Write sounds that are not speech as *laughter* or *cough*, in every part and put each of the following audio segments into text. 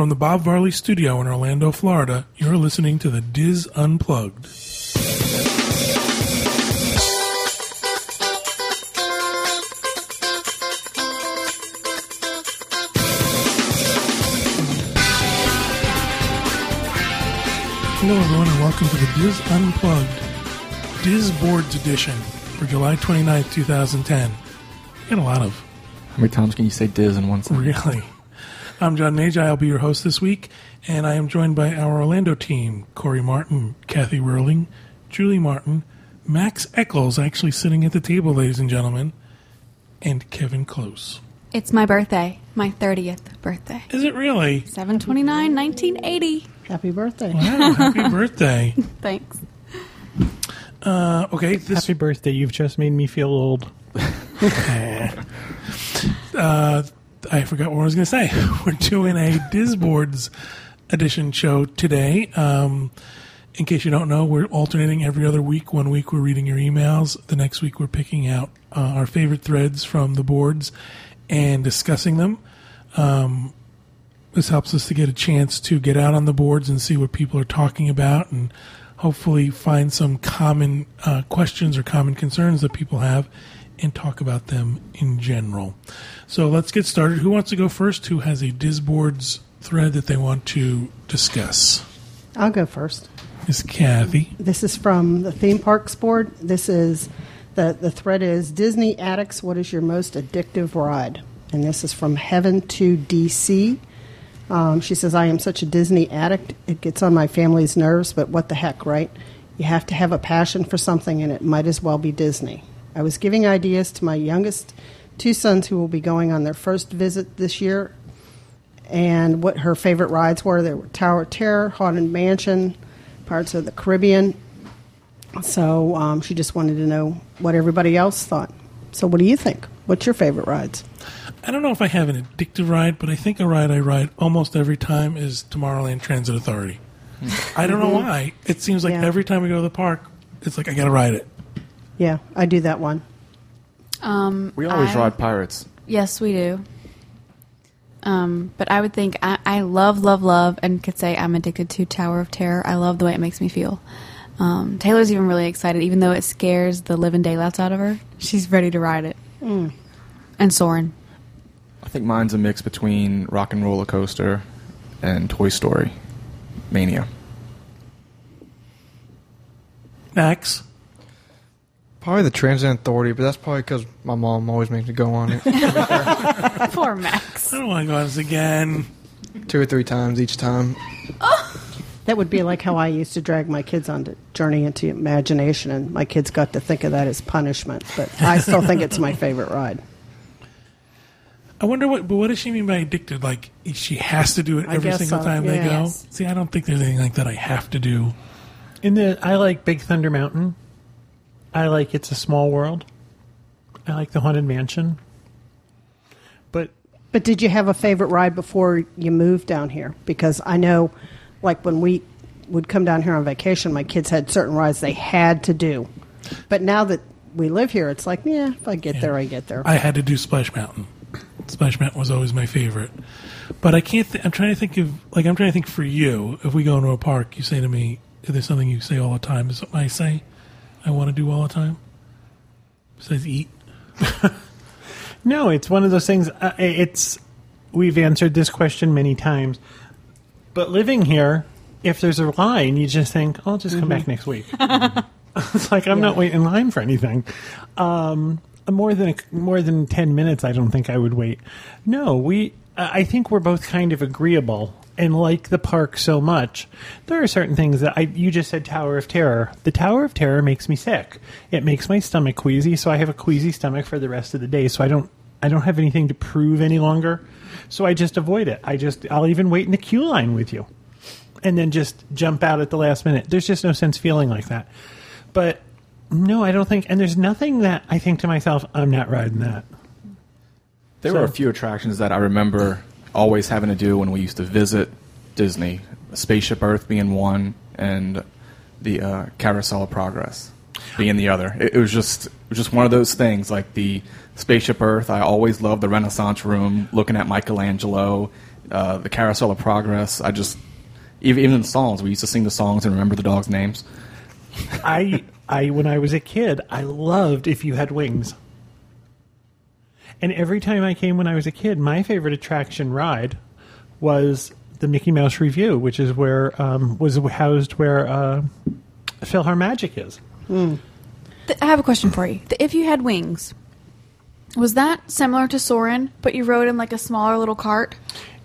From the Bob Varley Studio in Orlando, Florida, you're listening to the DIS Unplugged. Hello, everyone, and welcome to the DIS Unplugged Diz Boards Edition for July 29th, 2010. We got a lot of How many times can you say Diz in one sentence? Really? I'm John Magi. I'll be your host this week, and I am joined by our Orlando team Corey Martin, Kathy Rurling, Julie Martin, Max Eccles, actually sitting at the table, ladies and gentlemen, and Kevin Close. It's my birthday, my 30th birthday. Is it really? 729, 1980. Happy birthday. Wow, happy *laughs* birthday. Thanks. Uh, okay, this Happy birthday. You've just made me feel old. *laughs* uh, I forgot what I was going to say. *laughs* We're doing a Disboards edition show today. Um, in case you don't know, we're alternating every other week. One week we're reading your emails. The next week we're picking out uh, our favorite threads from the boards and discussing them. Um, this helps us to get a chance to get out on the boards and see what people are talking about and hopefully find some common uh, questions or common concerns that people have and talk about them in general. So let's get started. Who wants to go first? Who has a Disboards thread that they want to discuss? I'll go first. Miss Kathy. This is from the theme parks board. This is the the thread is Disney addicts. What is your most addictive ride? And this is from Heaven to DC. Um, she says, I am such a Disney addict. It gets on my family's nerves, but what the heck, right? You have to have a passion for something, and it might as well be Disney. I was giving ideas to my youngest two sons who will be going on their first visit this year, and what her favorite rides were. There were Tower of Terror, Haunted Mansion, Pirates of the Caribbean. So um, she just wanted to know what everybody else thought. So, what do you think? What's your favorite rides? I don't know if I have an addictive ride, but I think a ride I ride almost every time is Tomorrowland Transit Authority. I don't know why. It seems like Yeah. every time we go to the park, it's like I got to ride it. Yeah, I do that one. Um, We always I- ride pirates. Yes, we do. Um, but I would think I, I love, love, love, and could say I'm addicted to Tower of Terror. I love the way it makes me feel. Um, Taylor's even really excited, even though it scares the living daylights out of her. She's ready to ride it. And Soarin'. I think mine's a mix between Rock and Roller Coaster and Toy Story Mania. Max. Probably the Transit Authority, but that's probably because my mom always makes me go on it *laughs* Poor Max. I don't want to go on this again. two or three times each time. *laughs* That would be like how I used to drag my kids on the journey into imagination, and my kids got to think of that as punishment. But I still think it's my favorite ride. I wonder what, but what does she mean by addicted? Like she has to do it I every guess single so, time they go. Yes. See, I don't think there's anything like that I have to do. In the, I like Big Thunder Mountain. I like It's a Small World. I like the Haunted Mansion. But But did you have a favorite ride before you moved down here? Because I know, like when we would come down here on vacation, my kids had certain rides they had to do. But now that we live here, it's like, yeah, if I get there, I get there. I had to do Splash Mountain. Splash Mountain was always my favorite, but I can't. Th- I'm trying to think of like I'm trying to think for you. If we go into a park, you say to me, "If there's something you say all the time," is something I say I want to do all the time. Besides eat. *laughs* no, it's one of those things. Uh, it's we've answered this question many times, but living here, if there's a line, you just think, "I'll just come back next week." *laughs* it's like I'm not waiting in line for anything. Um, more than a, more than ten minutes, I don't think I would wait. No, we. I think we're both kind of agreeable and like the park so much. There are certain things that I. You just said Tower of Terror. The Tower of Terror makes me sick. It makes my stomach queasy, so I have a queasy stomach for the rest of the day. So I don't. I don't have anything to prove any longer. So I just avoid it. I just. I'll even wait in the queue line with you and then just jump out at the last minute. There's just no sense feeling like that. But no, I don't think. And there's nothing that I think to myself, I'm not riding that. There So- were a few attractions that I remember always having to do when we used to visit Disney. Spaceship Earth being one, and the uh, Carousel of Progress being the other. It, it was just just one of those things. Like the Spaceship Earth, I always loved the Renaissance room, looking at Michelangelo, uh, the Carousel of Progress. I just even even the songs. We used to sing the songs and remember the dogs' names. I, I, when I was a kid, I loved If You Had Wings. And every time I came when I was a kid, my favorite attraction ride was the Mickey Mouse Revue, which is where um, was housed where uh, PhilharMagic is. Th- I have a question for you. The If you had wings, was that similar to Soarin', but you rode in like a smaller little cart?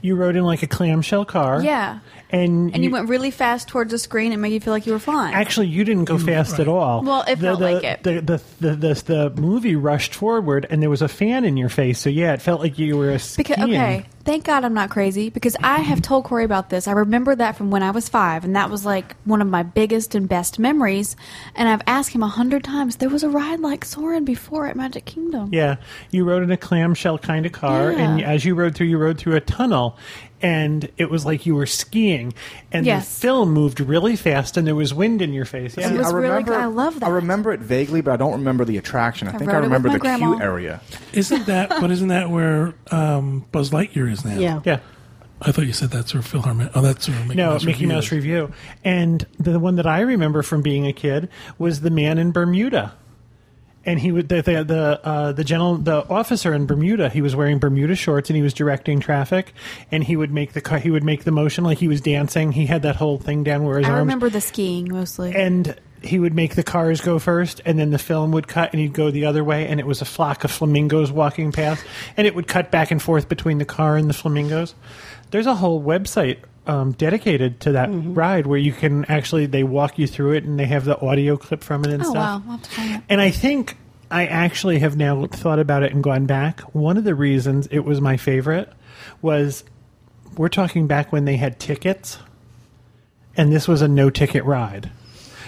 You rode in like a clamshell car. Yeah. And, And you went really fast towards the screen and made you feel like you were flying. Actually, you didn't go mm, fast at all. Well, it felt the, like it. The, the, the, the, the movie rushed forward, and there was a fan in your face. So yeah, it felt like you were skiing. Because okay, thank God I'm not crazy because I have told Corey about this. I remember that from when I was five, and that was like one of my biggest and best memories. And I've asked him a hundred times. There was a ride like Soarin' before at Magic Kingdom. Yeah, you rode in a clamshell kind of car, and as you rode through, you rode through a tunnel, and it was like you were skiing, and Yes. the film moved really fast, and there was wind in your face. Yeah, It was I really remember. good. I love that. I remember it vaguely, but I don't remember the attraction. I, I think I rode it with remember the grandma. queue area. Isn't that? but isn't that where um, Buzz Lightyear is now? Yeah. yeah. I thought you said that's where Phil Harmon. Oh, that's where Mickey No, Mouse Mickey Review Mouse. Review, and the one that I remember from being a kid was the man in Bermuda. And he would the the the, uh, the general the officer in Bermuda. He was wearing Bermuda shorts and he was directing traffic. And he would make the he would make the motion like he was dancing. He had that whole thing down where his I arms I remember the skiing mostly. and he would make the cars go first, and then the film would cut, and he'd go the other way, and it was a flock of flamingos walking past, and it would cut back and forth between the car and the flamingos. There's a whole website um, dedicated to that ride where you can actually they walk you through it, and they have the audio clip from it and oh stuff. wow, I'll have to find it. And I think I actually have now thought about it and gone back. One of the reasons it was my favorite was we're talking back when they had tickets, and this was a no ticket ride.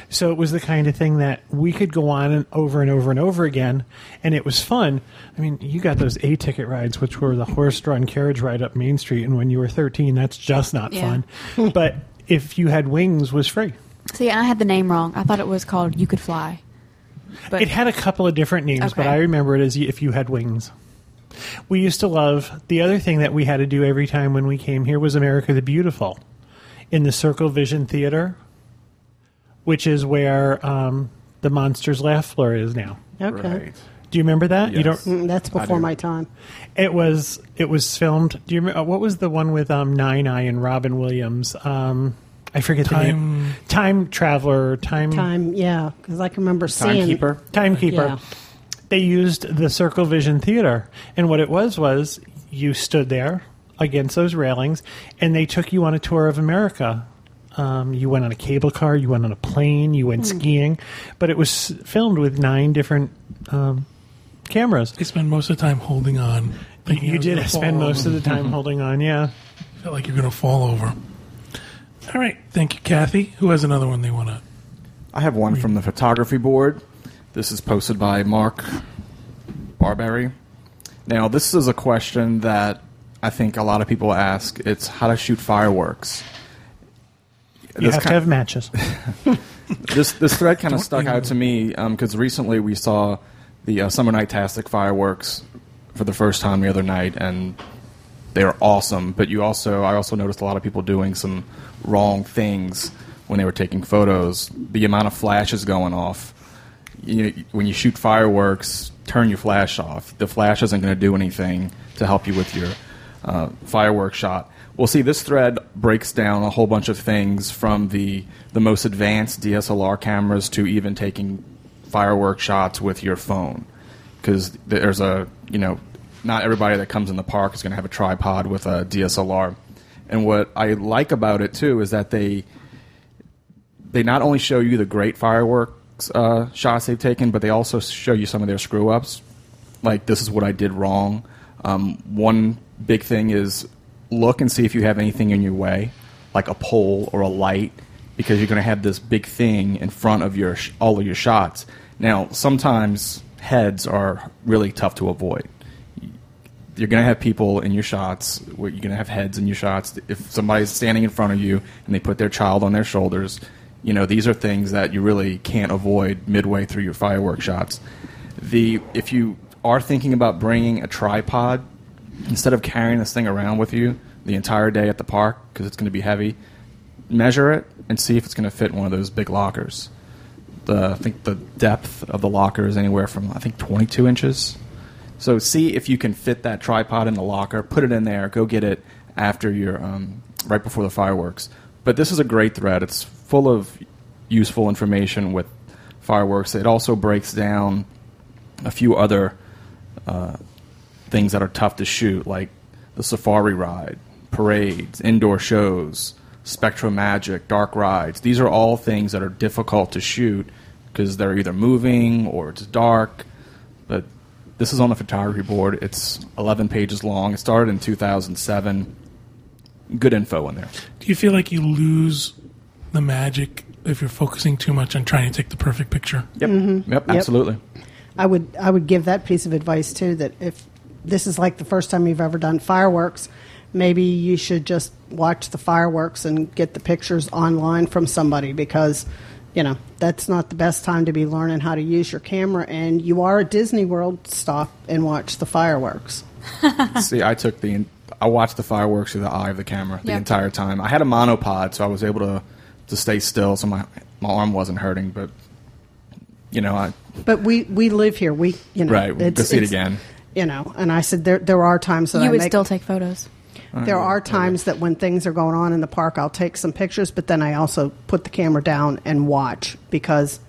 So it was the kind of thing that we could go on and over and over and over again, and it was fun. I mean, you got those A ticket rides, which were the horse drawn carriage ride up Main Street, and when you were 13, that's just not Yeah. fun. *laughs* but if you had wings, was free. See, I had the name wrong. I thought it was called You Could Fly. But It had a couple of different names, but I remember it as if you had wings. We used to love the other thing that we had to do every time when we came here was America the Beautiful in the Circle Vision Theater, which is where um, the Monsters Laugh Floor is now. Okay. Right. Do you remember that? You don't. Mm, That's before do. my time. It was it was filmed. Do you remember what was the one with um, Nine Eye and Robin Williams? Um, I forget the name. Time. Time Traveler. Time Time, yeah, because I can remember seeing. Timekeeper. Timekeeper. Yeah. They used the Circle Vision Theater, and what it was was you stood there against those railings, and they took you on a tour of America. Um, you went on a cable car, you went on a plane, you went skiing, but it was filmed with nine different um, cameras. They spend most of the time holding on. thinking You you're did spend fall most of the time *laughs* holding on, yeah. Felt like you're going to fall over. All right, thank you, Kathy. Who has another one they want to? I have one from the photography board. This is posted by Mark Barberry. Now, this is a question that I think a lot of people ask. It's how to shoot fireworks. You This have to ki- have matches. *laughs* this this thread kind of stuck out to me because recently we saw the uh, Summer Nightastic fireworks for the first time the other night, and they are awesome. But you also, I also noticed a lot of people doing some wrong things when they were taking photos. The amount of flashes going off. You, when you shoot fireworks, turn your flash off. The flash isn't going to do anything to help you with your uh, fireworks shot. Well, see, this thread breaks down a whole bunch of things from the the most advanced DSLR cameras to even taking firework shots with your phone. Because there's a you know, not everybody that comes in the park is going to have a tripod with a DSLR. And what I like about it too is that they they not only show you the great fireworks uh, shots they've taken, but they also show you some of their screw ups. Like this is what I did wrong. Um, one big thing is look and see if you have anything in your way, like a pole or a light, because you're going to have this big thing in front of your sh- all of your shots. Now, sometimes heads are really tough to avoid you're going to have people in your shots. You're going to have heads in your shots. If somebody's standing in front of you and they put their child on their shoulders, you know these are things that you really can't avoid midway through your firework shots. The if you are thinking about bringing a tripod instead of carrying this thing around with you, the entire day at the park because it's going to be heavy, measure it and see if it's going to fit one of those big lockers. The I think the depth of the locker is anywhere from I think 22 inches. So see if you can fit that tripod in the locker, put it in there, go get it after your um, right before the fireworks. But this is a great thread. It's full of useful information with fireworks. It also breaks down a few other uh, things that are tough to shoot, like the safari ride, parades, indoor shows, SpectroMagic, dark rides. These are all things that are difficult to shoot because they're either moving or it's dark. But this is on the photography board. It's 11 pages long. It started in 2007. Good info in there. Do you feel like you lose the magic if you're focusing too much on trying to take the perfect picture? Yep. Mm-hmm. Yep. Absolutely. I would I would give that piece of advice too. That if this is like the first time you've ever done fireworks, maybe you should just watch the fireworks and get the pictures online from somebody because you know that's not the best time to be learning how to use your camera. And you are at Disney World, stop and watch the fireworks. *laughs* See, I took the I watched the fireworks through the eye of the camera the Yep. entire time. I had a monopod, so I was able to to stay still, so my my arm wasn't hurting. But you know, I But we we live here. We you know right. We'll go see it again. You know, and I said there there are times that you I would make, still take photos. There are times that when things are going on in the park, I'll take some pictures, but then I also put the camera down and watch because,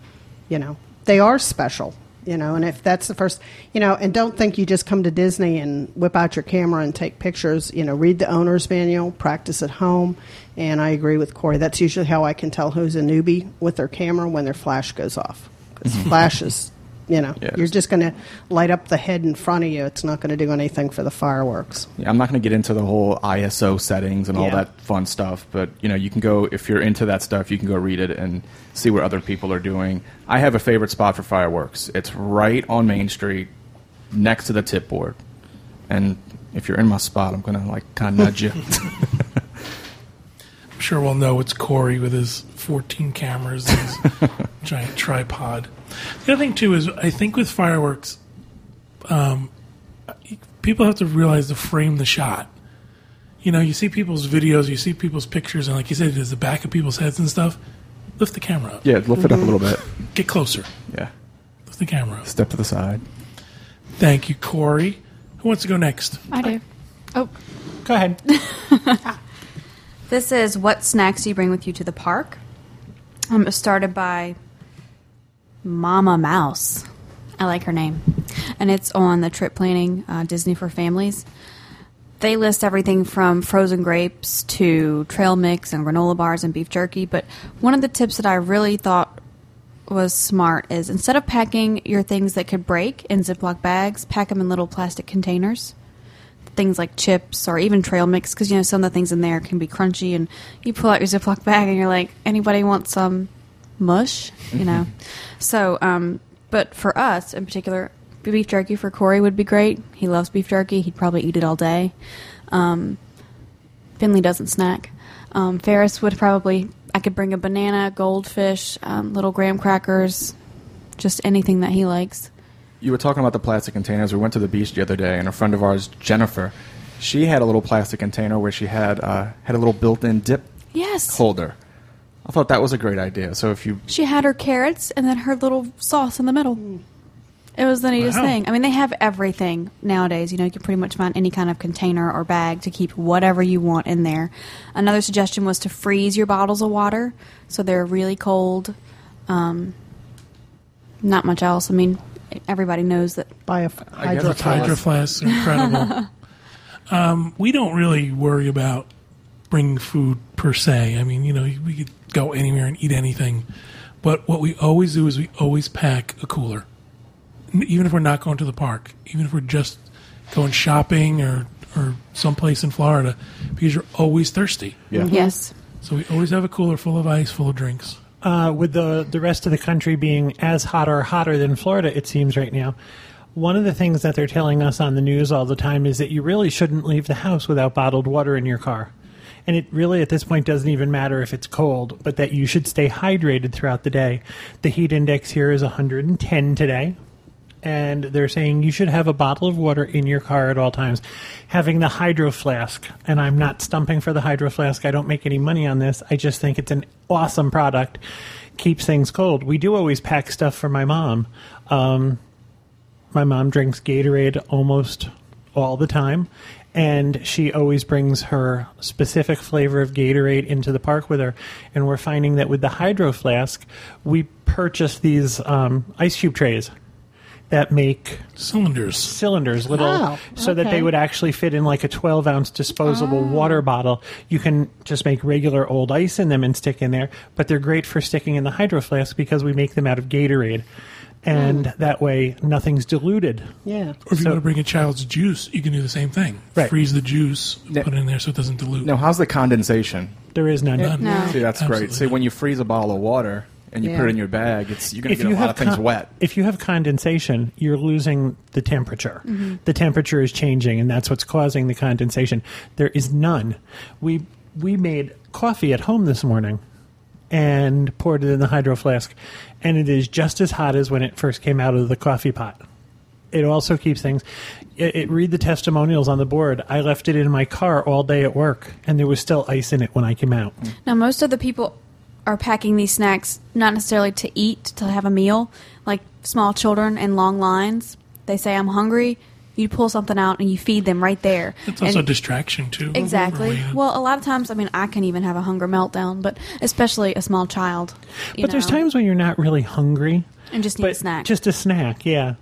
you know, they are special, you know, and if that's the first, you know, and don't think you just come to Disney and whip out your camera and take pictures, you know, read the owner's manual, practice at home. And I agree with Corey. That's usually how I can tell who's a newbie with their camera when their flash goes off. Because mm-hmm. flash is, you know, Yes. you're just going to light up the head in front of you. It's not going to do anything for the fireworks. Yeah, I'm not going to get into the whole ISO settings and all Yeah. that fun stuff, but you know, you can go if you're into that stuff, you can go read it and see what other people are doing. I have a favorite spot for fireworks. It's right on Main Street, next to the tip board. And if you're in my spot, I'm going to like kind of nudge you. *laughs* *laughs* I'm sure we'll know it's Corey with his 14 cameras and his *laughs* giant tripod. The other thing too is I think with fireworks, um, people have to realize to frame the shot. You know, you see people's videos, you see people's pictures, and like you said, there's the back of people's heads and stuff. Lift the camera up. yeah, lift it up a little bit. Get closer. Yeah, Lift the camera up. step to the side. Thank you, Corey. Who wants to go next? I do. Oh, Go ahead. *laughs* This is what snacks do you bring with you to the park? Um, started by Mama Mouse. I like her name, and it's on the trip planning uh, Disney for families. They list everything from frozen grapes to trail mix and granola bars and beef jerky. But one of the tips that I really thought was smart is instead of packing your things that could break in Ziploc bags, pack them in little plastic containers things like chips or even trail mix because you know some of the things in there can be crunchy and you pull out your ziploc bag and you're like anybody want some mush? You know? So um but for us in particular beef jerky for corey would be great. He loves beef jerky. He'd probably eat it all day. Um finley doesn't snack. Um ferris would probably i could bring a banana goldfish um, little graham crackers just anything that he likes You were talking about the plastic containers. We went to the beach the other day, and a friend of ours, Jennifer, she had a little plastic container where she had uh, had a little built-in dip yes holder. I thought that was a great idea. So if you She had her carrots and then her little sauce in the middle. It was the neatest Wow. thing. I mean, they have everything nowadays. You know, you can pretty much find any kind of container or bag to keep whatever you want in there. Another suggestion was to freeze your bottles of water so they're really cold. Um, not much else. I mean, everybody knows that. Buy a guess hydro Hydro flasks are incredible. *laughs* um, we don't really worry about bringing food per se. I mean, you know, we could go anywhere and eat anything. But what we always do is we always pack a cooler. Even if we're not going to the park, even if we're just going shopping or, or someplace in Florida, because you're always thirsty. yeah, Yes. So we always have a cooler full of ice, full of drinks. Uh, with the the rest of the country being as hot or hotter than Florida, it seems right now. One of the things that they're telling us on the news all the time is that you really shouldn't leave the house without bottled water in your car. And it really, at this point, doesn't even matter if it's cold, but that you should stay hydrated throughout the day. The heat index here is 110 today. And they're saying you should have a bottle of water in your car at all times. Having the hydro flask, and I'm not stumping for the hydro flask. I don't make any money on this. I just think it's an awesome product. Keeps things cold. We do always pack stuff for my mom. Um, my mom drinks Gatorade almost all the time, and she always brings her specific flavor of Gatorade into the park with her. And we're finding that with the hydro flask, we purchase these um, ice cube trays that make Cylinders. cylinders, little, Oh, so that they would actually fit in like a 12 ounce disposable oh. water bottle. You can just make regular old ice in them and stick in there, but they're great for sticking in the hydro flask because we make them out of Gatorade. And hmm. that way, nothing's diluted. Yeah. Or if you want to bring a child's juice, you can do the same thing. Right. Freeze the juice, Yeah. put it in there so it doesn't dilute. Now, how's the condensation? There is none. None. No. See, that's great. Absolutely See, when you freeze a bottle of water and you Yeah. put it in your bag, it's you're going to get you a lot have of things con- wet. if you have condensation, you're losing the temperature. Mm-hmm. The temperature is changing, and that's what's causing the condensation. There is none. We we made coffee at home this morning and poured it in the hydro flask, and it is just as hot as when it first came out of the coffee pot. It also keeps things. It, it read the testimonials on the board. I left it in my car all day at work, and there was still ice in it when I came out. Now, most of the people are packing these snacks not necessarily to eat, to have a meal, like small children in long lines. They say, I'm hungry. You pull something out and you feed them right there. It's also a distraction, too. Exactly. Well, a lot of times, I mean, I can even have a hunger meltdown, but especially a small child. you But there's times when you're not really hungry, and just need a snack just a snack, yeah.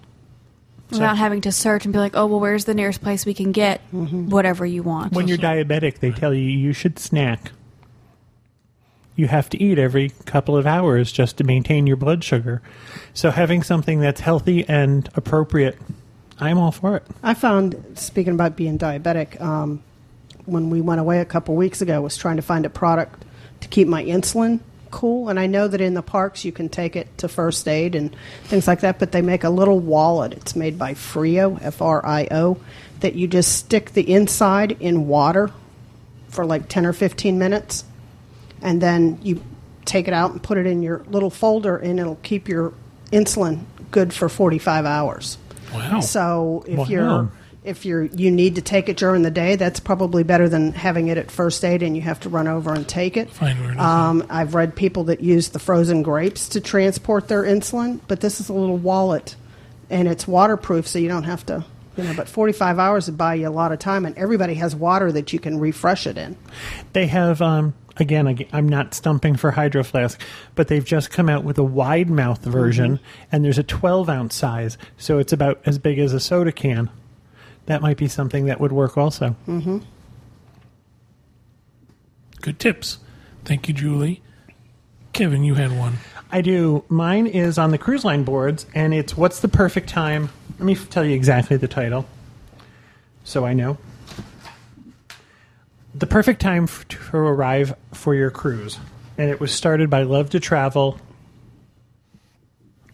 without having to search and be like, oh, well, where's the nearest place we can get mm-hmm. whatever you want. When you're diabetic, they tell you you should snack. You have to eat every couple of hours just to maintain your blood sugar. So having something that's healthy and appropriate, I'm all for it. I found, speaking about being diabetic, um, when we went away a couple weeks ago, was trying to find a product to keep my insulin cool. And I know that in the parks you can take it to first aid and things like that, but they make a little wallet. It's made by Frio, F R I O, that you just stick the inside in water for like 10 or 15 minutes, and then you take it out and put it in your little folder, and it'll keep your insulin good for 45 hours. Wow. So if Wow. you're if you're you need to take it during the day, that's probably better than having it at first aid and you have to run over and take it. Find where it is. Um, I've read people that use the frozen grapes to transport their insulin, but this is a little wallet, and it's waterproof, so you don't have to. You know, but 45 hours would buy you a lot of time, and everybody has water that you can refresh it in. They have, um, again, I'm not stumping for Hydro Flask, but they've just come out with a wide mouth version, and there's a 12 ounce size, so it's about as big as a soda can. That might be something that would work also. Mm-hmm. Good tips. Thank you, Julie. Kevin, you had one. I do. Mine is on the cruise line boards, and it's What's the Perfect Time? Let me tell you exactly the title so I know. The Perfect Time to Arrive for Your Cruise. And it was started by Love to Travel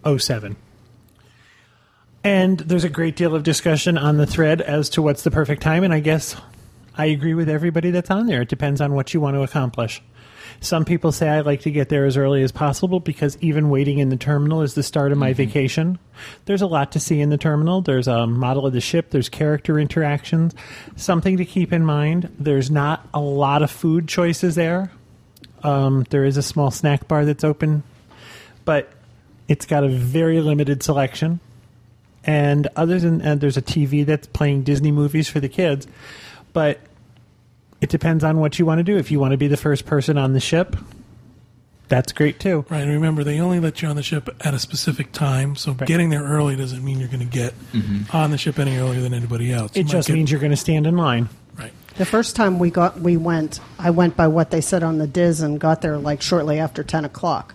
07. And there's a great deal of discussion on the thread as to what's the perfect time, and I guess I agree with everybody that's on there. It depends on what you want to accomplish. Some people say I like to get there as early as possible because even waiting in the terminal is the start of my vacation. There's a lot to see in the terminal. There's a model of the ship, there's character interactions. Something to keep in mind there's not a lot of food choices there. Um, there is a small snack bar that's open, but it's got a very limited selection. And other than and there's a TV that's playing Disney movies for the kids, but it depends on what you want to do. If you want to be the first person on the ship, that's great too. Right. And remember, they only let you on the ship at a specific time, so getting there early doesn't mean you're going to get mm-hmm. on the ship any earlier than anybody else. You It might just get- means you're going to stand in line. Right. The first time we got we went, I went by what they said on the Diz and got there like shortly after ten o'clock,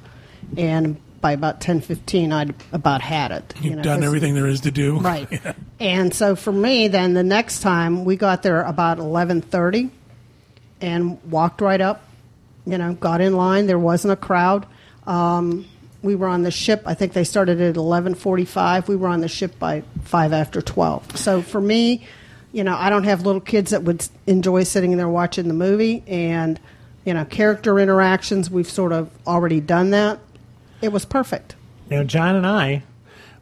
and by about ten fifteen, I'd about had it. you You've know, done everything there is to do. *laughs* right? *laughs* And so for me, then the next time we got there about eleven thirty, and walked right up. You know, got in line. There wasn't a crowd. Um, we were on the ship. I think they started at eleven forty-five. We were on the ship by five after twelve. So for me, you know, I don't have little kids that would enjoy sitting there watching the movie, and you know, character interactions. We've sort of already done that. It was perfect. Now, John and I,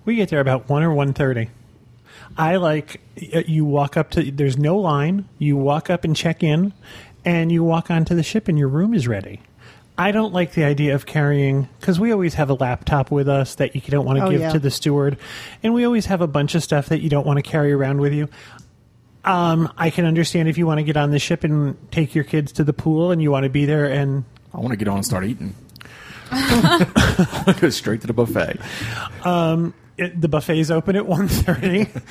We get there about one or one thirty. I like uh, you walk up to. There's no line. You walk up and check in, and you walk onto the ship, and your room is ready. I don't like the idea of carrying because we always have a laptop with us that you don't want to Oh, give yeah. to the steward, and we always have a bunch of stuff that you don't want to carry around with you. Um, I can understand if you want to get on the ship and take your kids to the pool, and you want to be there and I want to get on and start eating. I want to go straight to the buffet. Um, it, the buffet's open at *laughs* 1.30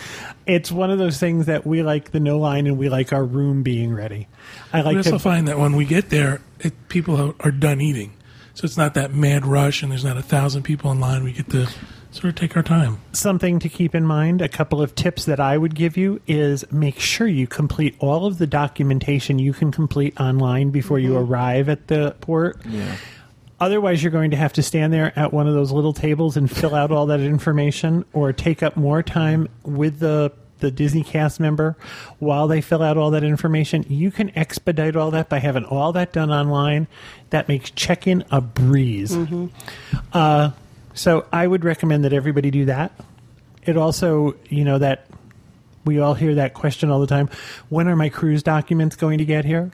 it's one of those things that we like the no line and we like our room being ready i We like also to find that when we get there, it, people are, are done eating. So it's not that mad rush and there's not a thousand people in line. We get to sort of take our time. something to keep in mind a couple of tips that i would give you is make sure you complete all of the documentation you can complete online before you mm-hmm. arrive at the port Yeah. Otherwise, you're going to have to stand there at one of those little tables and fill out all that information, or take up more time with the the Disney cast member while they fill out all that information. You can expedite all that by having all that done online. That makes check-in a breeze. Uh, so I would recommend that everybody do that. It also, you know, that we all hear that question all the time. When are my cruise documents going to get here?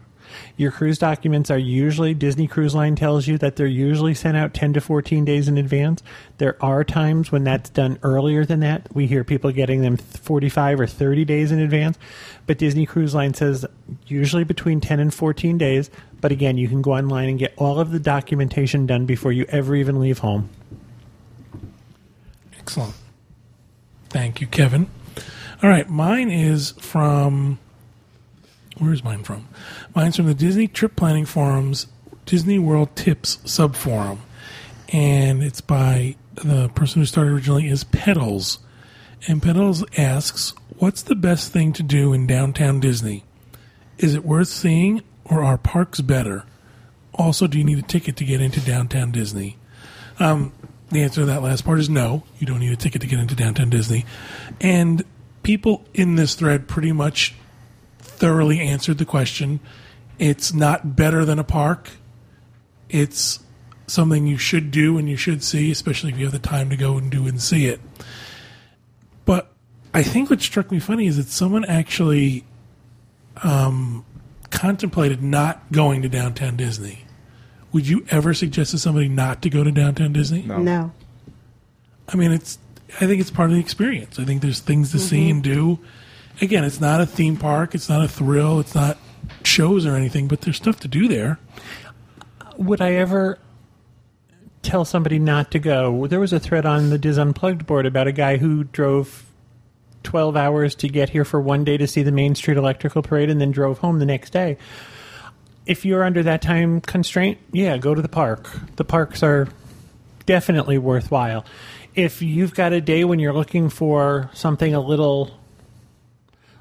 Your cruise documents are usually, Disney Cruise Line tells you that they're usually sent out 10 to 14 days in advance. There are times when that's done earlier than that. We hear people getting them 45 or 30 days in advance. But Disney Cruise Line says usually between 10 and 14 days. But again, you can go online and get all of the documentation done before you ever even leave home. Excellent. Thank you, Kevin. All right, mine is from. Where's mine from? Mine's from the Disney Trip Planning Forum's Disney World Tips subforum, and it's by the person who started originally is Pedals, and Pedals asks, "What's the best thing to do in downtown Disney? Is it worth seeing, or are parks better? Also, do you need a ticket to get into downtown Disney?" Um, the answer to that last part is no. You don't need a ticket to get into downtown Disney. And people in this thread pretty much thoroughly answered the question. It's not better than a park. It's something you should do and you should see, especially if you have the time to go and do and see it. But I think what struck me funny is that someone actually um, contemplated not going to downtown Disney. Would you ever suggest to somebody not to go to downtown Disney? No. I mean, it's. I think it's part of the experience. I think there's things to see and do. Again, it's not a theme park. It's not a thrill. It's not shows or anything. But there's stuff to do there. would I ever tell somebody not to go? There was a thread on the DIS Unplugged board about a guy who drove 12 hours to get here for one day to see the Main Street Electrical Parade and then drove home the next day. If you're under that time constraint, yeah, go to the park. The parks are definitely worthwhile. If you've got a day when you're looking for something a little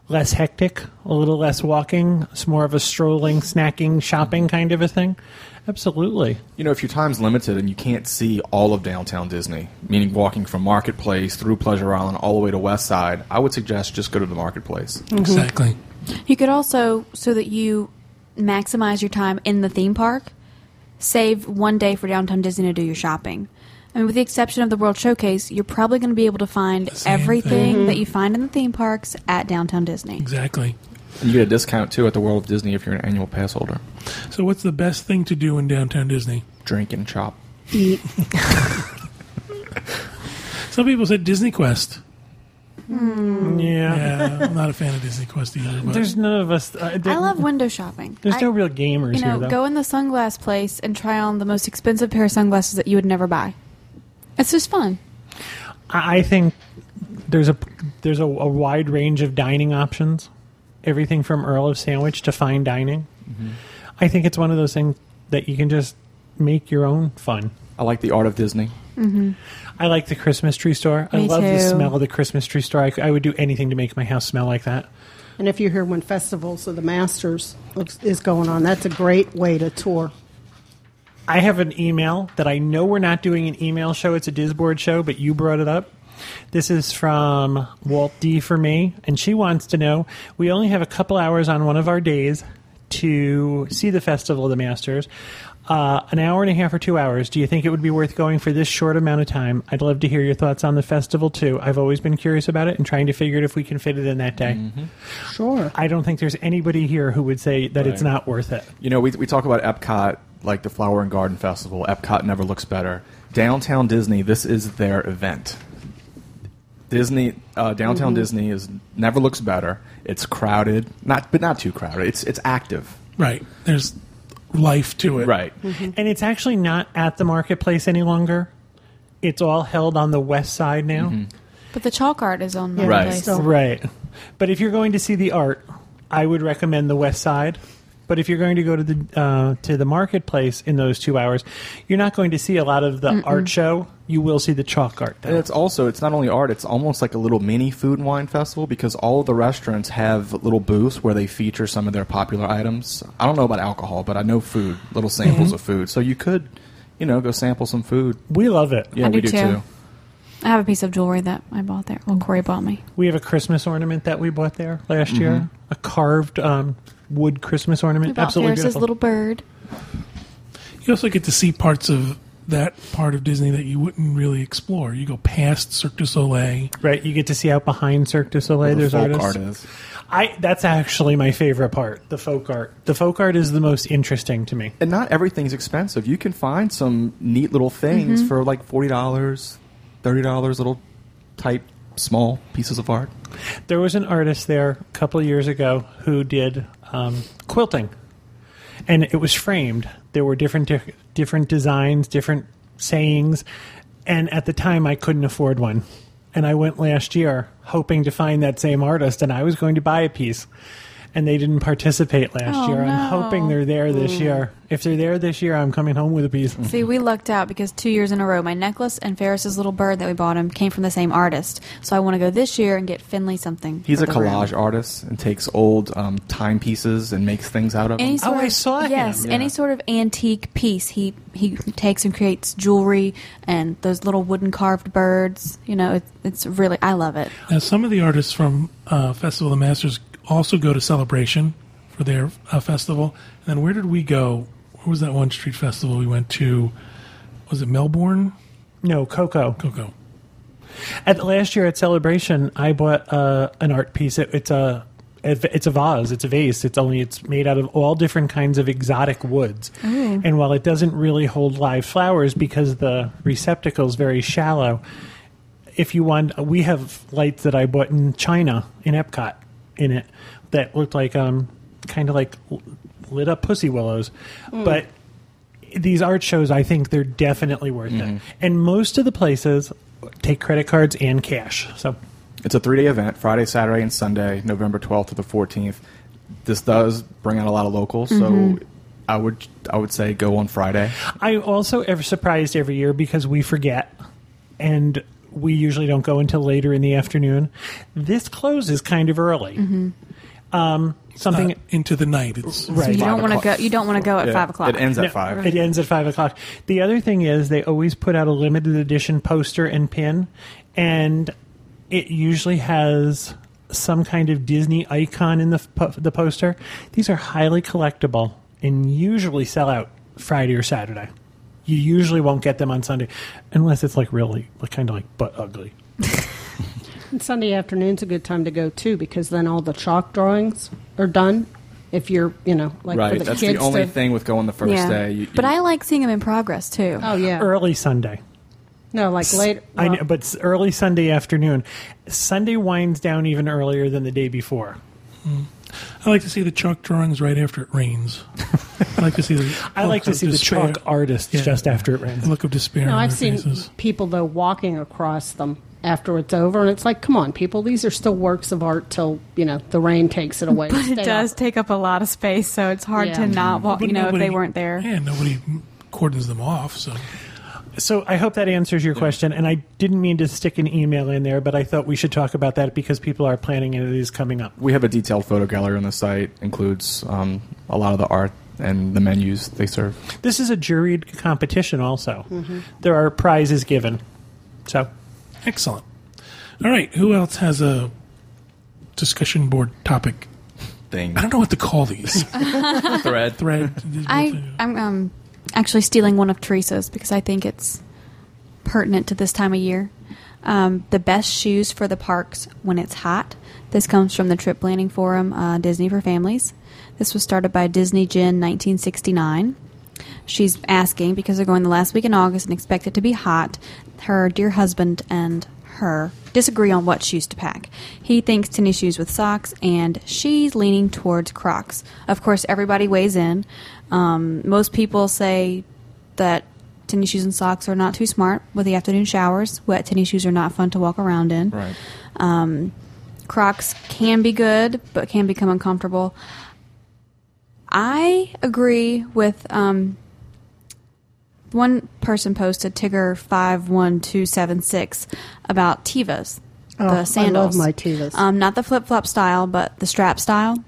less hectic, a little less walking, it's more of a strolling, snacking, shopping mm-hmm. kind of a thing, absolutely. You know, if your time's limited and you can't see all of downtown Disney, meaning walking from Marketplace through Pleasure Island all the way to West Side, I would suggest just go to the Marketplace. Mm-hmm. Exactly. You could also, so that you maximize your time in the theme park, save one day for downtown Disney to do your shopping. I mean, with the exception of the World Showcase, you're probably going to be able to find everything thing. that you find in the theme parks at downtown Disney. Exactly. And you get a discount too at the World of Disney if you're an annual pass holder. So, what's the best thing to do in downtown Disney? Drink and chop. Eat. *laughs* Some people said Disney Quest. Yeah. Yeah, I'm not a fan of Disney Quest either. But There's none of us. Uh, I love window shopping. There's I- no real gamers You know, here, though. go in the sunglass place and try on the most expensive pair of sunglasses that you would never buy. It's just fun. I I think there's a there's a, a wide range of dining options. Everything from Earl of Sandwich to fine dining. Mm-hmm. I think it's one of those things that you can just make your own fun. I like the Art of Disney. Mm-hmm. I like the Christmas tree store. I Me love the smell of the Christmas tree store. I would do anything to make my house smell like that. And if you're here when festivals of the Masters looks, is going on, that's a great way to tour. I have an email that I know we're not doing an email show. It's a Disboard show, but you brought it up. This is from Walt D for me, and she wants to know we only have a couple hours on one of our days to see the Festival of the Masters. Uh, an hour and a half or two hours. Do you think it would be worth going for this short amount of time? I'd love to hear your thoughts on the festival too. I've always been curious about it and trying to figure out if we can fit it in that day. Sure. I don't think there's anybody here who would say that it's not worth it. You know, we, we talk about Epcot, like the Flower and Garden Festival. Epcot never looks better. Downtown Disney, this is their event. Disney, uh, downtown mm-hmm. Disney is never looks better. It's crowded, not but not too crowded. It's it's active, Right. There's life to it. right? Mm-hmm. And it's actually not at the marketplace any longer. It's all held on the west side now. Mm-hmm. But the chalk art is on my Right. place. So- Right. But if you're going to see the art, I would recommend the west side. But if you're going to go to the uh, to the marketplace in those two hours, you're not going to see a lot of the art show. You will see the chalk art. And it's also it's not only art; it's almost like a little mini food and wine festival because all of the restaurants have little booths where they feature some of their popular items. I don't know about alcohol, but I know food, little samples of food. So you could, you know, go sample some food. We love it. Yeah, I we do do too. too. I have a piece of jewelry that I bought there. Well, Corey bought me. We have a Christmas ornament that we bought there last year. A carved um, wood Christmas We ornament. bought Absolutely Ferris's beautiful. little bird. You also get to see parts of that part of Disney that you wouldn't really explore. You go past Cirque du Soleil. Right, you get to see out behind Cirque du Soleil. The There's folk artists. art is. I that's actually my favorite part. The folk art. The folk art is the most interesting to me. And not everything's expensive. You can find some neat little things Mm-hmm. for like forty dollars, thirty dollars, little type small pieces of art. There was an artist there a couple years ago who did um, quilting, and it was framed. There were different di- different designs, different sayings, and at the time I couldn't afford one. And I went last year hoping to find that same artist, and I was going to buy a piece. And they didn't participate last Oh, year. I'm no. hoping they're there this year. If they're there this year, I'm coming home with a piece. See, we lucked out because two years in a row, my necklace and Ferris's little bird that we bought him came from the same artist. So I want to go this year and get Finley something. He's a the room. collage artist and takes old um, timepieces and makes things out of Any them. sort Oh, I of, saw him. Yes, Yeah. any sort of antique piece he he takes and creates jewelry and those little wooden carved birds. You know, it, it's really I love it. Now, some of the artists from uh, Festival of the Masters also go to Celebration for their uh, festival. And then where did we go? Where was that one street festival we went to? Was it Melbourne? No, Cocoa. Cocoa. At last year at Celebration, I bought uh, an art piece. It, it's a it's a vase. It's a vase. It's only it's made out of all different kinds of exotic woods. And while it doesn't really hold live flowers because the receptacle is very shallow, if you want, we have lights that I bought in China in Epcot in it that looked like um kind of like lit up pussy willows, but these art shows, I think they're definitely worth it. And most of the places take credit cards and cash. So It's a three day event Friday, Saturday, and Sunday, November 12th to the 14th. This does bring out a lot of locals, Mm-hmm. so I would I would say go on Friday. I also ever surprised every year because we forget, and we usually don't go until later in the afternoon. This closes kind of early. Um, something Not into the night. It's So right. you don't want to go. You don't want to go at Yeah, five o'clock. It ends at No, 5. It ends at five o'clock. The other thing is they always put out a limited edition poster and pin, and it usually has some kind of Disney icon in the the poster. These are highly collectible and usually sell out Friday or Saturday. You usually won't get them on Sunday, unless it's like really like kind of like butt ugly. And *laughs* Sunday afternoon's a good time to go too because then all the chalk drawings are done. If you're, you know, like for right. the That's kids the only to, thing with going the first yeah, day. You, but I like seeing them in progress too. Oh yeah, Early Sunday. no, like later. I know, but early Sunday afternoon. Sunday winds down even earlier than the day before. Hmm. I like to see the chalk drawings right after it rains. I like to see the. *laughs* I like to see the despair- chalk artists Yeah. just after it rains. The look of despair. no, on I've their seen faces. people though walking across them after it's over, and it's like, come on, people, these are still works of art till you know the rain takes it away. *laughs* But it does off. take up a lot of space, so it's hard Yeah. to not walk. But You know, if they weren't there. Yeah, nobody cordons them off. So So I hope that answers your question. And I didn't mean to stick an email in there, but I thought we should talk about that because people are planning and it is coming up. we have a detailed photo gallery on the site. Includes um, a lot of the art and the menus they serve. This is a juried competition, also. There are prizes given. So excellent. All right, who else has a discussion board topic? thing. I don't know what to call these. *laughs* *laughs* Thread. Thread. I, I'm um, actually stealing one of Teresa's because I think it's pertinent to this time of year. Um, the best shoes for the parks when it's hot. This comes from the Trip Planning Forum, uh, Disney for Families. This was started by Disney Gen 1969. She's asking because they're going the last week in August and expect it to be hot. Her dear husband and her disagree on what shoes to pack. He thinks tennis shoes with socks, and she's leaning towards Crocs. Of course, everybody weighs in. Um, most people say that tennis shoes and socks are not too smart with the afternoon showers. Wet tennis shoes are not fun to walk around in. Right. Um, Crocs can be good, but can become uncomfortable. I agree with um, one person posted Tigger five one two seven six about Tevas, Oh, I the love sandals. my Tevas. Um, not the flip flop style, but the strap style.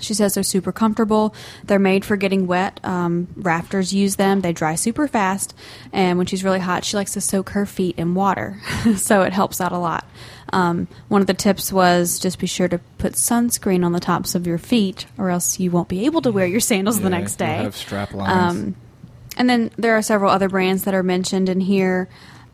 She says they're super comfortable. They're made for getting wet. Um, rafters use them. They dry super fast. And when she's really hot, she likes to soak her feet in water. *laughs* so it helps out a lot. Um, one of the tips was just be sure to put sunscreen on the tops of your feet, or else you won't be able to wear your sandals the next day. have strap lines. Um, and then there are several other brands that are mentioned in here.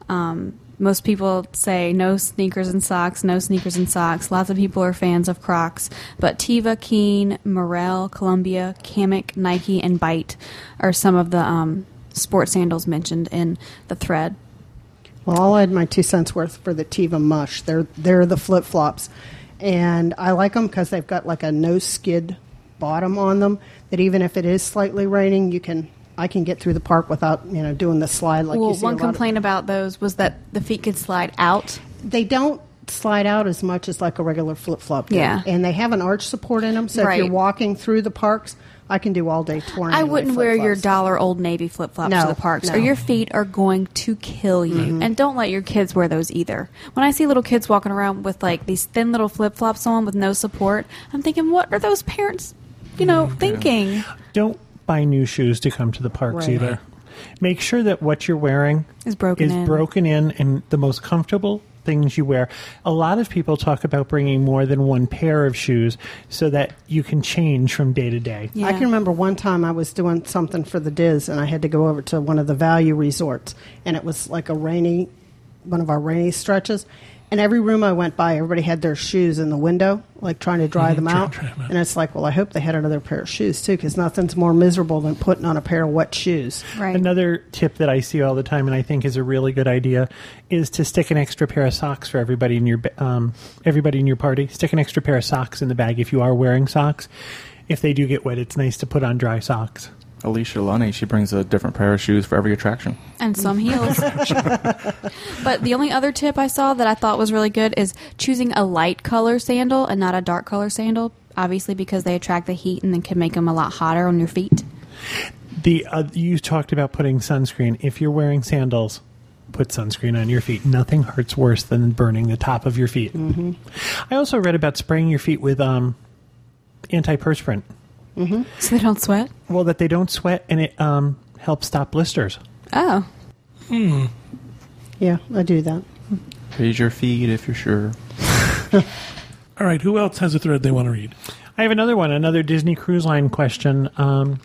Um, most people say no sneakers and socks, no sneakers and socks. Lots of people are fans of Crocs. But Teva, Keen, Merrell, Columbia, Kamik, Nike, and Bite are some of the um, sports sandals mentioned in the thread. Well, I'll add my two cents worth for the Teva Mush. They're they're the flip flops, and I like them because they've got like a no skid bottom on them. That even if it is slightly raining, you can I can get through the park without you know doing the slide like well, you see. one a lot of- complaint about those was that the feet could slide out. they don't slide out as much as like a regular flip flop. Yeah. and they have an arch support in them, so if you're walking through the parks, I can do all day touring. I wouldn't wear your dollar old navy flip flops No, to the parks, or your feet are going to kill you. Mm-hmm. And don't let your kids wear those either. When I see little kids walking around with like these thin little flip flops on with no support, I'm thinking, what are those parents, you know, thinking? Don't buy new shoes to come to the parks Right. either. Make sure that what you're wearing Is broken is in. broken in and the most comfortable things you wear. A lot of people talk about bringing more than one pair of shoes so that you can change from day to day. Yeah. I can remember one time I was doing something for the DIS, and I had to go over to one of the value resorts, and it was like a rainy, one of our rainy stretches. And every room I went by, everybody had their shoes in the window, like trying to dry them try- out. try 'em out. And it's like, well, I hope they had another pair of shoes too, because nothing's more miserable than putting on a pair of wet shoes. Right. Another tip that I see all the time, and I think is a really good idea, is to stick an extra pair of socks for everybody in your um, everybody in your party. Stick an extra pair of socks in the bag if you are wearing socks. If they do get wet, it's nice to put on dry socks. Alicia Lunny, she brings a different pair of shoes for every attraction. and some heels. *laughs* but the only other tip I saw that I thought was really good is choosing a light color sandal and not a dark color sandal. Obviously, because they attract the heat and then can make them a lot hotter on your feet. The uh, you talked about putting sunscreen. If you're wearing sandals, put sunscreen on your feet. Nothing hurts worse than burning the top of your feet. Mm-hmm. I also read about spraying your feet with um, antiperspirant. So they don't sweat. Well, that they don't sweat and it um, helps stop blisters. Oh, Yeah, I do that. Raise your feet if you're sure. *laughs* All right, who else has a thread they want to read? I have another one, another Disney Cruise Line question. Um,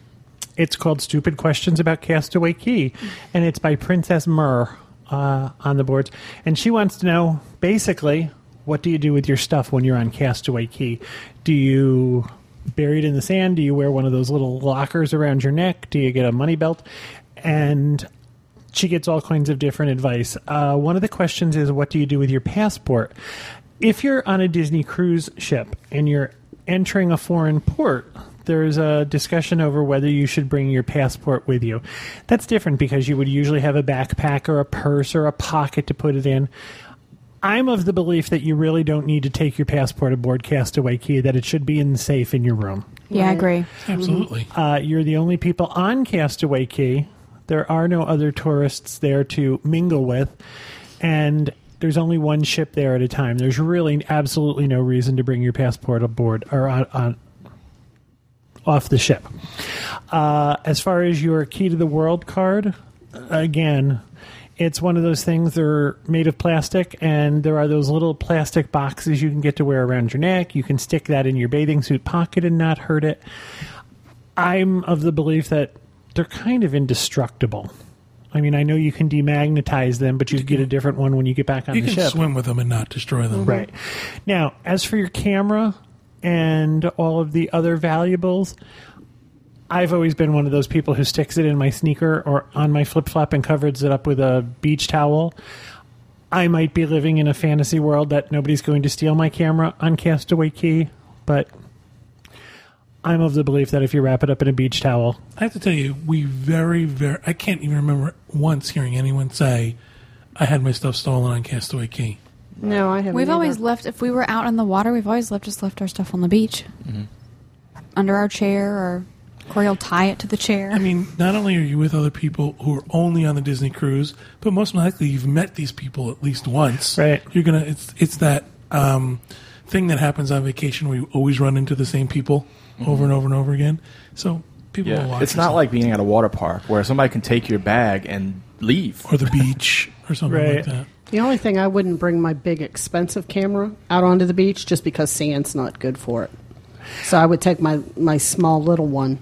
it's called Stupid Questions About Castaway Cay, and it's by Princess Myrrh uh, on the boards. And she wants to know basically, what do you do with your stuff when you're on Castaway Cay? Do you bury it in the sand? Do you wear one of those little lockers around your neck? Do you get a money belt? And she gets all kinds of different advice. Uh, one of the questions is, what do you do with your passport? If you're on a Disney cruise ship and you're entering a foreign port, there's a discussion over whether you should bring your passport with you. That's different because you would usually have a backpack or a purse or a pocket to put it in. I'm of the belief that you really don't need to take your passport aboard Castaway Cay, that it should be in the safe in your room. yeah, I agree. Absolutely. Uh, you're the only people on Castaway Cay. There are no other tourists there to mingle with, and there's only one ship there at a time. There's really absolutely no reason to bring your passport aboard or on, on off the ship. Uh, as far as your Key to the World card, again, It's one of those things. They're made of plastic, and there are those little plastic boxes you can get to wear around your neck. You can stick that in your bathing suit pocket and not hurt it. I'm of the belief that they're kind of indestructible. I mean, I know you can demagnetize them, but you get a different one when you get back on You the can ship. swim with them and not destroy them. Right. Now, as for your camera and all of the other valuables, I've always been one of those people who sticks it in my sneaker or on my flip flop and covers it up with a beach towel. I might be living in a fantasy world that nobody's going to steal my camera on Castaway Cay, but I'm of the belief that if you wrap it up in a beach towel, I have to tell you, we very, very. I can't even remember once hearing anyone say, "I had my stuff stolen on Castaway Cay." No, I haven't. We've either. always left if we were out in the water. We've always left just left our stuff on the beach, mm-hmm. under our chair, or Corey will tie it to the chair. I mean, not only are you with other people who are only on the Disney cruise, but most likely you've met these people at least once. Right. You're gonna. It's it's that um, thing that happens on vacation where you always run into the same people over and over and over again. So people will watch. it's not like being at a water park where somebody can take your bag and leave. or the beach or something Right. like that. The only thing I wouldn't bring my big expensive camera out onto the beach just because sand's not good for it. So I would take my, my small little one.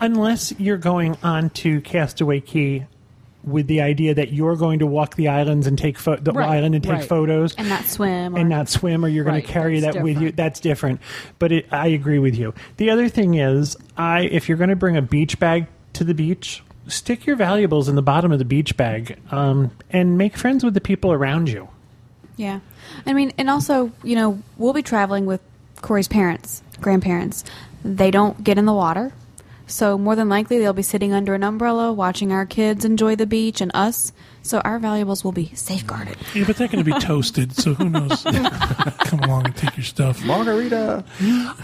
Unless you're going on to Castaway Cay with the idea that you're going to walk the islands and take pho- the Right, island and take right. photos and not swim. Or, and not swim or you're going Right, to carry that with you that's different but it, i agree with you the other thing is i if you're going to bring a beach bag to the beach stick your valuables in the bottom of the beach bag um, and make friends with the people around you Yeah. I mean, and also, you know, we'll be traveling with Corey's parents, grandparents. They don't get in the water. So, more than likely, they'll be sitting under an umbrella watching our kids enjoy the beach and us. So, our valuables will be safeguarded. Yeah, but they're going to be *laughs* toasted, so who knows? *laughs* Come along and take your stuff. Margarita.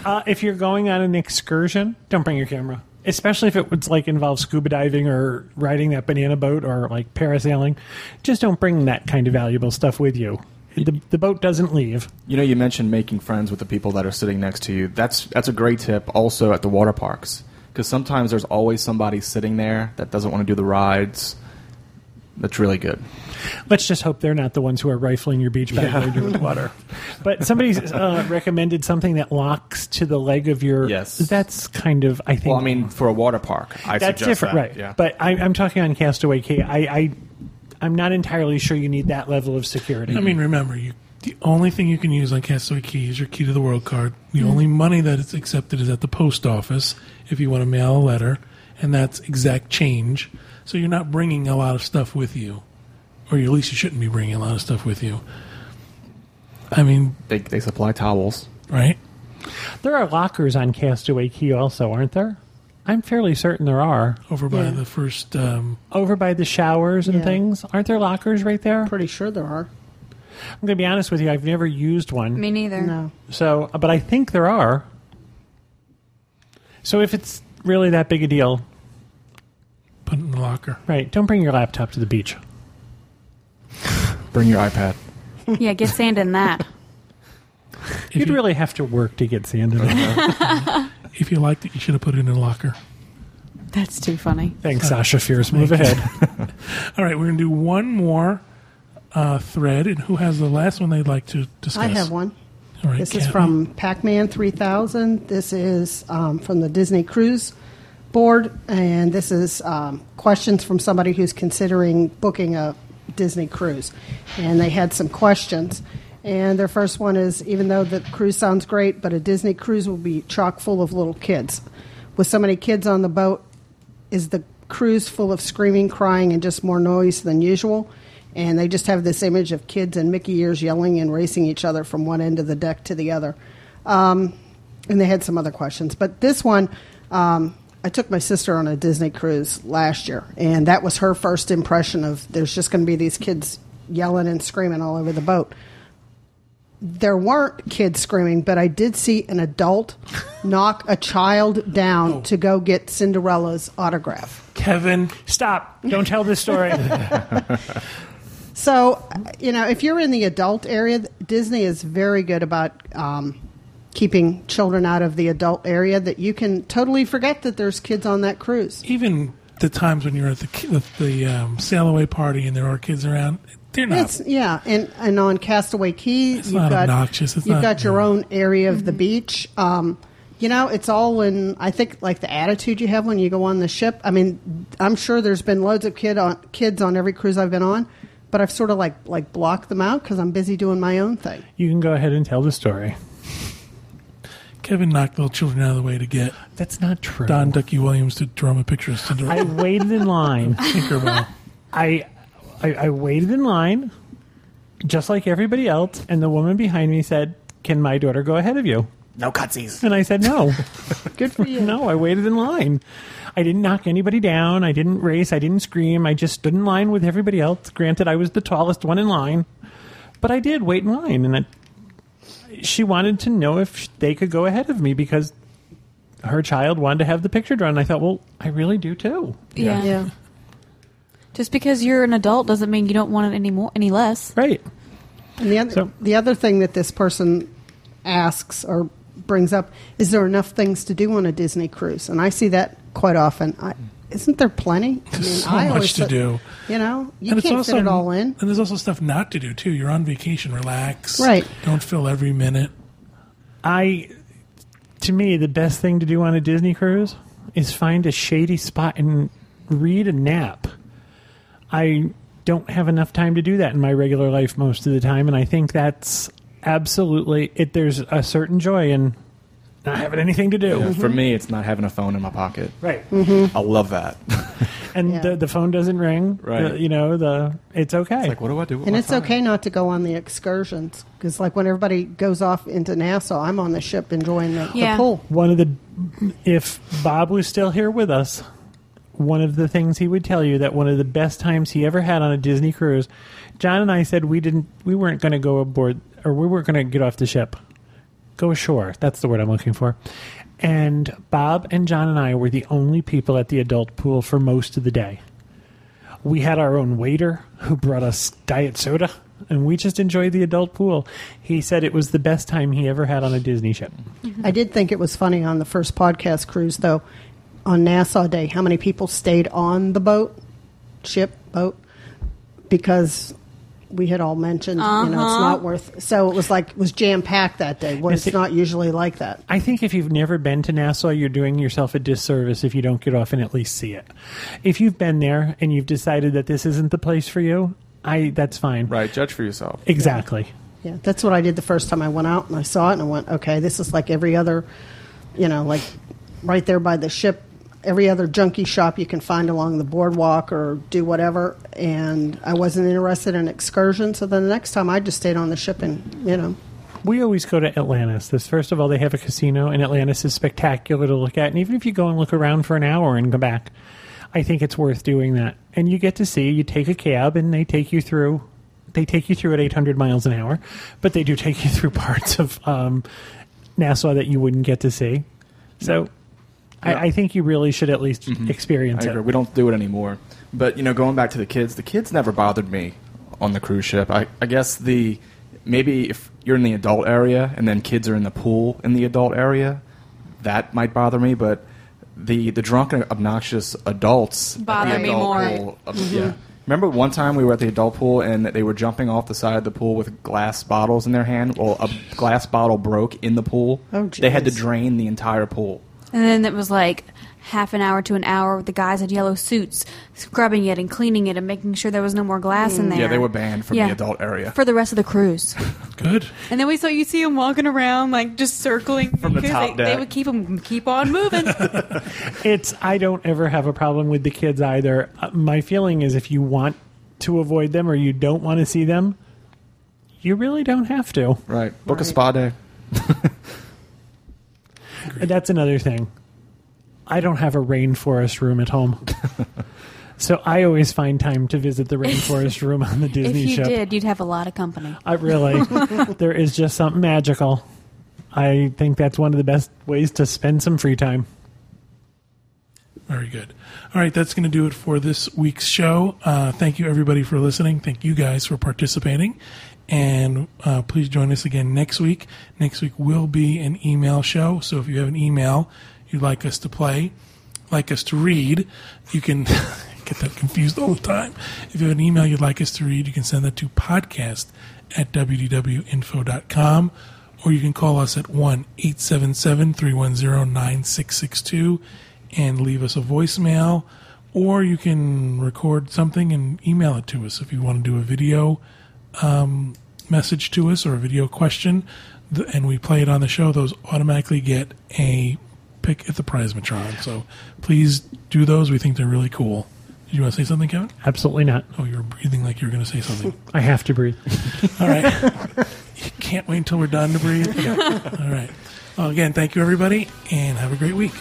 uh, if you're going on an excursion don't bring your camera especially if it would like involve scuba diving or riding that banana boat or like parasailing just don't bring that kind of valuable stuff with you the, the boat doesn't leave You know, you mentioned making friends with the people that are sitting next to you. That's that's a great tip. Also at the water parks, because sometimes there's always somebody sitting there that doesn't want to do the rides. That's really good. Let's just hope they're not the ones who are rifling your beach bag while you're with water. *laughs* But somebody's uh, recommended something that locks to the leg of your. Yes. That's kind of I think. Well, I mean, for a water park, I that's suggest different, that. right? Yeah. But I, I'm talking on Castaway Cay. I, I I'm not entirely sure you need that level of security. I mean, remember, you the only thing you can use on Castaway Cay is your key to the world card. The only money that is accepted is at the post office if you want to mail a letter, and that's exact change. So you're not bringing a lot of stuff with you, or at least you shouldn't be bringing a lot of stuff with you. I mean, they they supply towels. right? there are lockers on Castaway Cay, also, aren't there? I'm fairly certain there are Over by Yeah. the first. Um, over by the showers and Yeah. things. Aren't there lockers right there? Pretty sure there are. Going to be honest with you. I've never used one. Me neither. No. So, uh, but I think there are. So if it's really that big a deal, put it in the locker. right? Don't bring your laptop to the beach. *laughs* Bring your iPad. Yeah, get sand in that. If You'd you, really have to work to get sand in it. Uh-huh. *laughs* if you liked it, you should have put it in a locker. That's too funny. Thanks, Sasha Fierce. Move ahead. *laughs* All right, we're going to do one more uh, thread, and who has the last one they'd like to discuss? I have one. All right, This is from Pac Man 3000. This is um, from the Disney Cruise Board, and this is um, questions from somebody who's considering booking a Disney cruise. And they had some questions. And their first one is even though the cruise sounds great, but a Disney cruise will be chock full of little kids. With so many kids on the boat, is the cruise full of screaming, crying, and just more noise than usual? And they just have this image of kids in Mickey ears yelling and racing each other from one end of the deck to the other. Um, and they had some other questions. But this one, um, I took my sister on a Disney cruise last year, and that was her first impression of there's just going to be these kids yelling and screaming all over the boat. There weren't kids screaming, but I did see an adult *laughs* knock a child down to go get Cinderella's autograph. Kevin. Stop. Don't tell this story. *laughs* So, you know, if you're in the adult area, Disney is very good about um, keeping children out of the adult area. That you can totally forget that there's kids on that cruise. even the times when you're at the ki- the, the um, sail away party and there are kids around, they're not. It's yeah, and and on Castaway Cay, It's you've not got obnoxious. It's you've not- got your yeah. own area of the beach. Um, you know, it's all in. I think like the attitude you have when you go on the ship. I mean, I'm sure there's been loads of kid on kids on every cruise I've been on, but I've sort of like like blocked them out because I'm busy doing my own thing. You can go ahead and tell the story. Kevin knocked little children out of the way to get That's not true. Don Ducky Williams to draw him a picture of I Cinderella. waited in line. *laughs* Tinkerbell. I, I I waited in line, just like everybody else, and the woman behind me said, "Can my daughter go ahead of you?" No cutsies. And I said, "No, *laughs* Good for you. no." I waited in line. I didn't knock anybody down. I didn't race. I didn't scream. I just stood in line with everybody else. Granted, I was the tallest one in line, but I did wait in line, and I, she wanted to know if they could go ahead of me because her child wanted to have the picture drawn. And I thought, well, I really do too. Yeah. Yeah. Just because you're an adult doesn't mean you don't want it any more, any less. Right. And the other, So- the other thing that this person asks or brings up is there enough things to do on a Disney cruise? And I see that quite often. I, isn't there plenty? I There's so I much to thought- do. You know, you and it's can't also fit it all in. And there's also stuff not to do too. You're on vacation. Relax. Right. Don't fill every minute. I, to me, the best thing to do on a Disney cruise is find a shady spot and read a nap. I don't have enough time to do that in my regular life most of the time, and I think that's absolutely it. There's a certain joy in not having anything to do. Yeah, For mm-hmm. me, it's not having a phone in my pocket. Right, mm-hmm. I love that. *laughs* and Yeah. the the phone doesn't ring. Right. The- you know the it's okay. like, what do I do? With And my it's phone? okay not to go on the excursions because, like, when everybody goes off into Nassau, I'm on the ship enjoying the, Yeah. the pool. one of the if Bob was still here with us, one of the things he would tell you that one of the best times he ever had on a Disney cruise, John and I said we didn't we weren't going to go aboard or we weren't going to get off the ship. Go ashore. That's the word I'm looking for. And Bob and John and I were the only people at the adult pool for most of the day. We had our own waiter who brought us diet soda, and we just enjoyed the adult pool. He said it was the best time he ever had on a Disney ship. *laughs* I did think it was funny on the first podcast cruise, though, on Nassau Day, how many people stayed on the boat, ship, boat, because we had all mentioned, you know, it's not uh-huh. worth. So it was like it was jam packed that day. Well, Yes, it's it- not usually like that. I think if you've never been to Nassau, you're doing yourself a disservice if you don't get off and at least see it. If you've been there and you've decided that this isn't the place for you, I that's fine. Right, judge for yourself. Exactly. Yeah, that's what I did the first time I went out and I saw it and I went, okay, this is like every other, you know, like right there by the ship, every other junkie shop you can find along the boardwalk or do whatever. And I wasn't interested in excursions. so then the next time I just stayed on the ship and, you know, We always go to Atlantis. This first of all, they have a casino, and Atlantis is spectacular to look at. And even if you go and look around for an hour and come back, I think it's worth doing that. And you get to see. You take a cab, and they take you through. They take you through at 800 miles an hour, but they do take you through *laughs* parts of um, Nassau that you wouldn't get to see. So. I, I think you really should at least experience I it. We don't do it anymore. But you know, going back to the kids, the kids never bothered me on the cruise ship. I, I guess the maybe if you're in the adult area and then kids are in the pool in the adult area, that might bother me. But the the drunken, obnoxious adults at the Bother me adult more. pool, uh, Yeah. Remember one time we were at the adult pool and they were jumping off the side of the pool with glass bottles in their hand. Well, a glass bottle broke in the pool. Oh, they had to jeez. drain the entire pool. And then it was like half an hour to an hour with the guys in yellow suits scrubbing it and cleaning it and making sure there was no more glass in there. Yeah, they were banned from Yeah. the adult area. for the rest of the cruise. *laughs* Good. and then we saw you see them walking around like just circling From the because top they, they deck. would keep them keep on moving. *laughs* It's I don't ever have a problem with the kids either. Uh, My feeling is if you want to avoid them or you don't want to see them, you really don't have to. Right. Book a spa day. *laughs* And That's another thing. I don't have a rainforest room at home. *laughs* so I always find time to visit the rainforest room on the *laughs* Disney if you ship. did, you'd have a lot of company. I really *laughs* there is just something magical. I think that's one of the best ways to spend some free time. Very good. All right, that's going to do it for this week's show. Uh, thank you, everybody, for listening. Thank you guys for participating. And uh, please join us again next week. Next week will be an email show. So if you have an email you'd like us to play, like us to read, you can *laughs* get that confused all the time. If you have an email you'd like us to read, you can send that to podcast at wdwinfo.com or you can call us at 1 877 310 9662 and leave us a voicemail. Or you can record something and email it to us if you want to do a video um, message to us or a video question, th- and we play it on the show. Those automatically get a pick at the Prizematron. So please do those. We think they're really cool. Did you want to say something, Kevin? Absolutely not. Oh, you were breathing like you were going to say something. *laughs* I have to breathe. *laughs* All right. you can't wait until we're done to breathe. Yeah. *laughs* All right. Well, again, thank you, everybody, and have a great week.